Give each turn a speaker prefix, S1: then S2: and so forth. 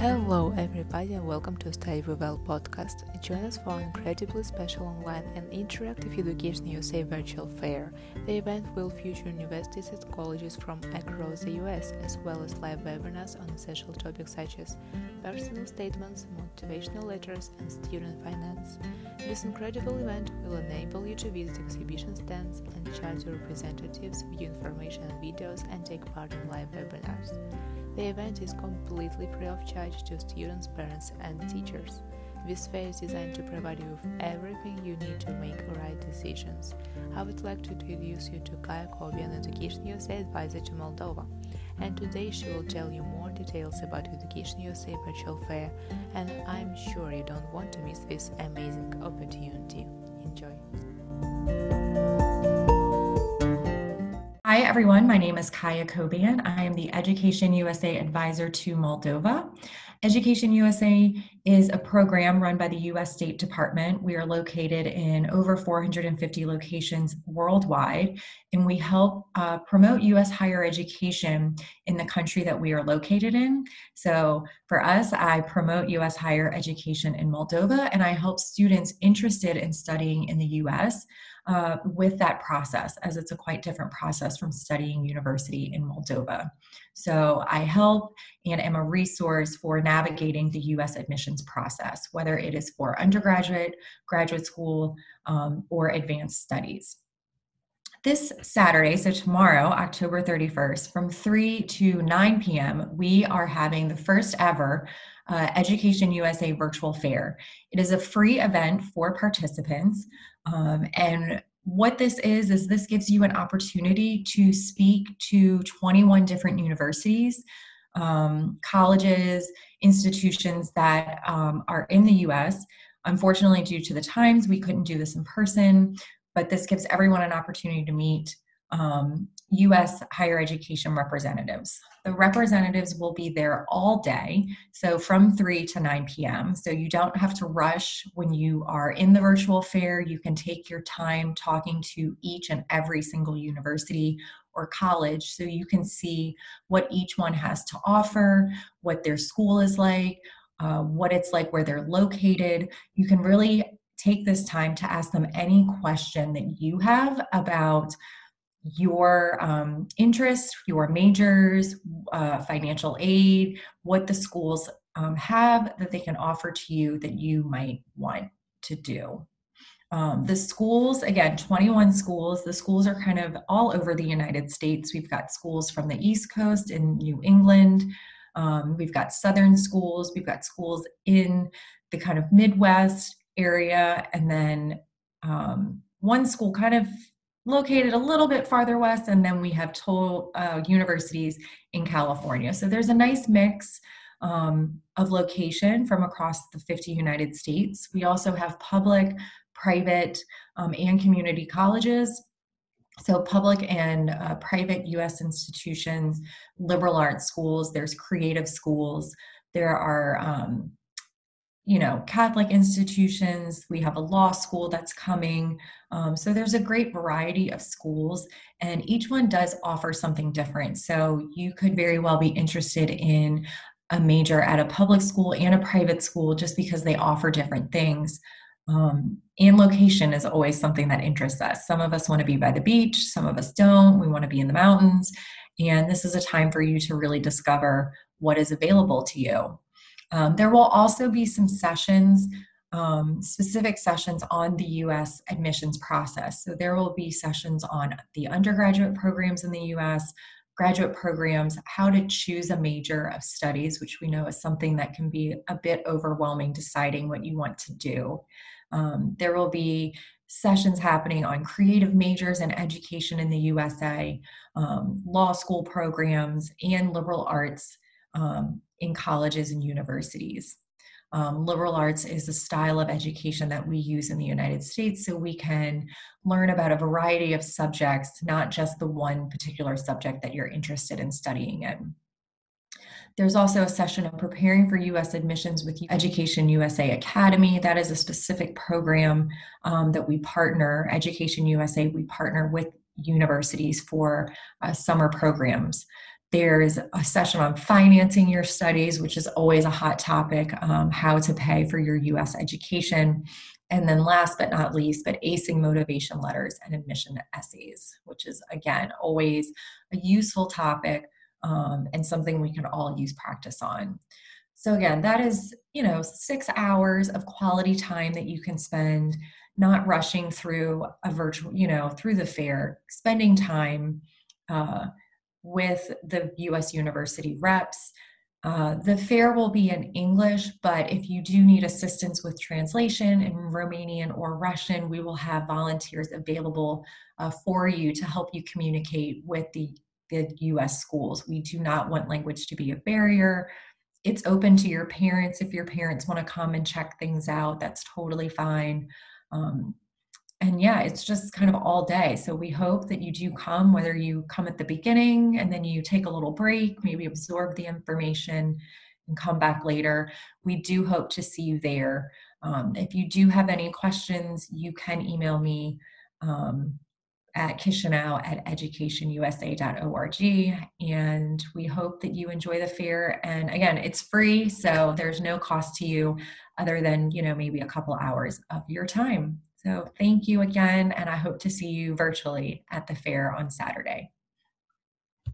S1: Hello, everybody, and welcome to Study Well podcast. Join us for an incredibly special online and interactive Education USA virtual fair. The event will feature universities and colleges from across the US, as well as live webinars on essential topics such as personal statements, motivational letters, and student finance. This incredible event will enable you to visit exhibition stands and chat to representatives, view information and videos, and take part in live webinars. The event is completely free of charge to students, parents, and teachers. This fair is designed to provide you with everything you need to make the right decisions. I would like to introduce you to Kaya Kobian, Education USA advisor to Moldova. And today she will tell you more details about Education USA virtual fair, and I'm sure you don't want to miss this amazing opportunity. Enjoy!
S2: Everyone. My name is Kaya Kobian. I am the Education USA advisor to Moldova. Education USA is a program run by the U.S. State Department. We are located in over 450 locations worldwide, and we help uh, promote U.S. higher education in the country that we are located in. So, for us, I promote U.S. higher education in Moldova, and I help students interested in studying in the U.S uh, with that process, as it's a quite different process from studying university in Moldova. So I help and am a resource for navigating the US admissions process, whether it is for undergraduate, graduate school, um, or advanced studies. This Saturday, so tomorrow, October 31st, from 3 to 9 p.m., we are having the first ever uh, Education USA virtual fair. It is a free event for participants. Um, and what this is, is this gives you an opportunity to speak to 21 different universities, um, colleges, institutions that um, are in the US. Unfortunately, due to the times, we couldn't do this in person, but this gives everyone an opportunity to meet um, US higher education representatives. The representatives will be there all day, so from 3 to 9 p.m. So you don't have to rush when you are in the virtual fair. You can take your time talking to each and every single university or college so you can see what each one has to offer, what their school is like, uh, what it's like where they're located. You can really take this time to ask them any question that you have about your um, interests, your majors, uh, financial aid, what the schools um, have that they can offer to you that you might want to do. Um, the schools, again, 21 schools. The schools are kind of all over the United States. We've got schools from the East Coast in New England. Um, we've got Southern schools. We've got schools in the kind of Midwest area. And then um, one school kind of located a little bit farther west, and then we have total uh, universities in California. So there's a nice mix um, of location from across the 50 United States. We also have public, private, um, and community colleges. So, public and uh, private US institutions, liberal arts schools, there's creative schools, there are um, you know catholic institutions we have a law school that's coming um, so there's a great variety of schools and each one does offer something different. So you could very well be interested in a major at a public school and a private school just because they offer different things um, and location is always something that interests us. Some of us want to be by the beach some of us don't we want to be in the mountains and this is a time for you to really discover what is available to you um, there will also be some sessions, um, specific sessions on the US admissions process. So there will be sessions on the undergraduate programs in the US, graduate programs, how to choose a major of studies, which we know is something that can be a bit overwhelming deciding what you want to do. Um, there will be sessions happening on creative majors and education in the USA, um, law school programs, and liberal arts um, in colleges and universities. Um, liberal arts is a style of education that we use in the United States so we can learn about a variety of subjects, not just the one particular subject that you're interested in studying in. There's also a session of preparing for US admissions with Education USA Academy. That is a specific program um, that we partner, Education USA, we partner with universities for uh, summer programs. There's a session on financing your studies, which is always a hot topic, um, how to pay for your US education. And then last but not least, but acing motivation letters and admission essays, which is again always a useful topic um, and something we can all use practice on. So again, that is, you know, six hours of quality time that you can spend not rushing through a virtual, you know, through the fair, spending time uh, with the US university reps. Uh, the fair will be in English, but if you do need assistance with translation in Romanian or Russian, we will have volunteers available uh, for you to help you communicate with the, the US schools. We do not want language to be a barrier. It's open to your parents. If your parents want to come and check things out, that's totally fine. Um, and yeah, it's just kind of all day. So we hope that you do come, whether you come at the beginning and then you take a little break, maybe absorb the information and come back later. We do hope to see you there. Um, if you do have any questions, you can email me um, at Chisinau at educationusa.org. And we hope that you enjoy the fair. And again, it's free, so there's no cost to you other than, you know, maybe a couple hours of your time. So thank you again, and I hope to see you virtually at the fair on Saturday.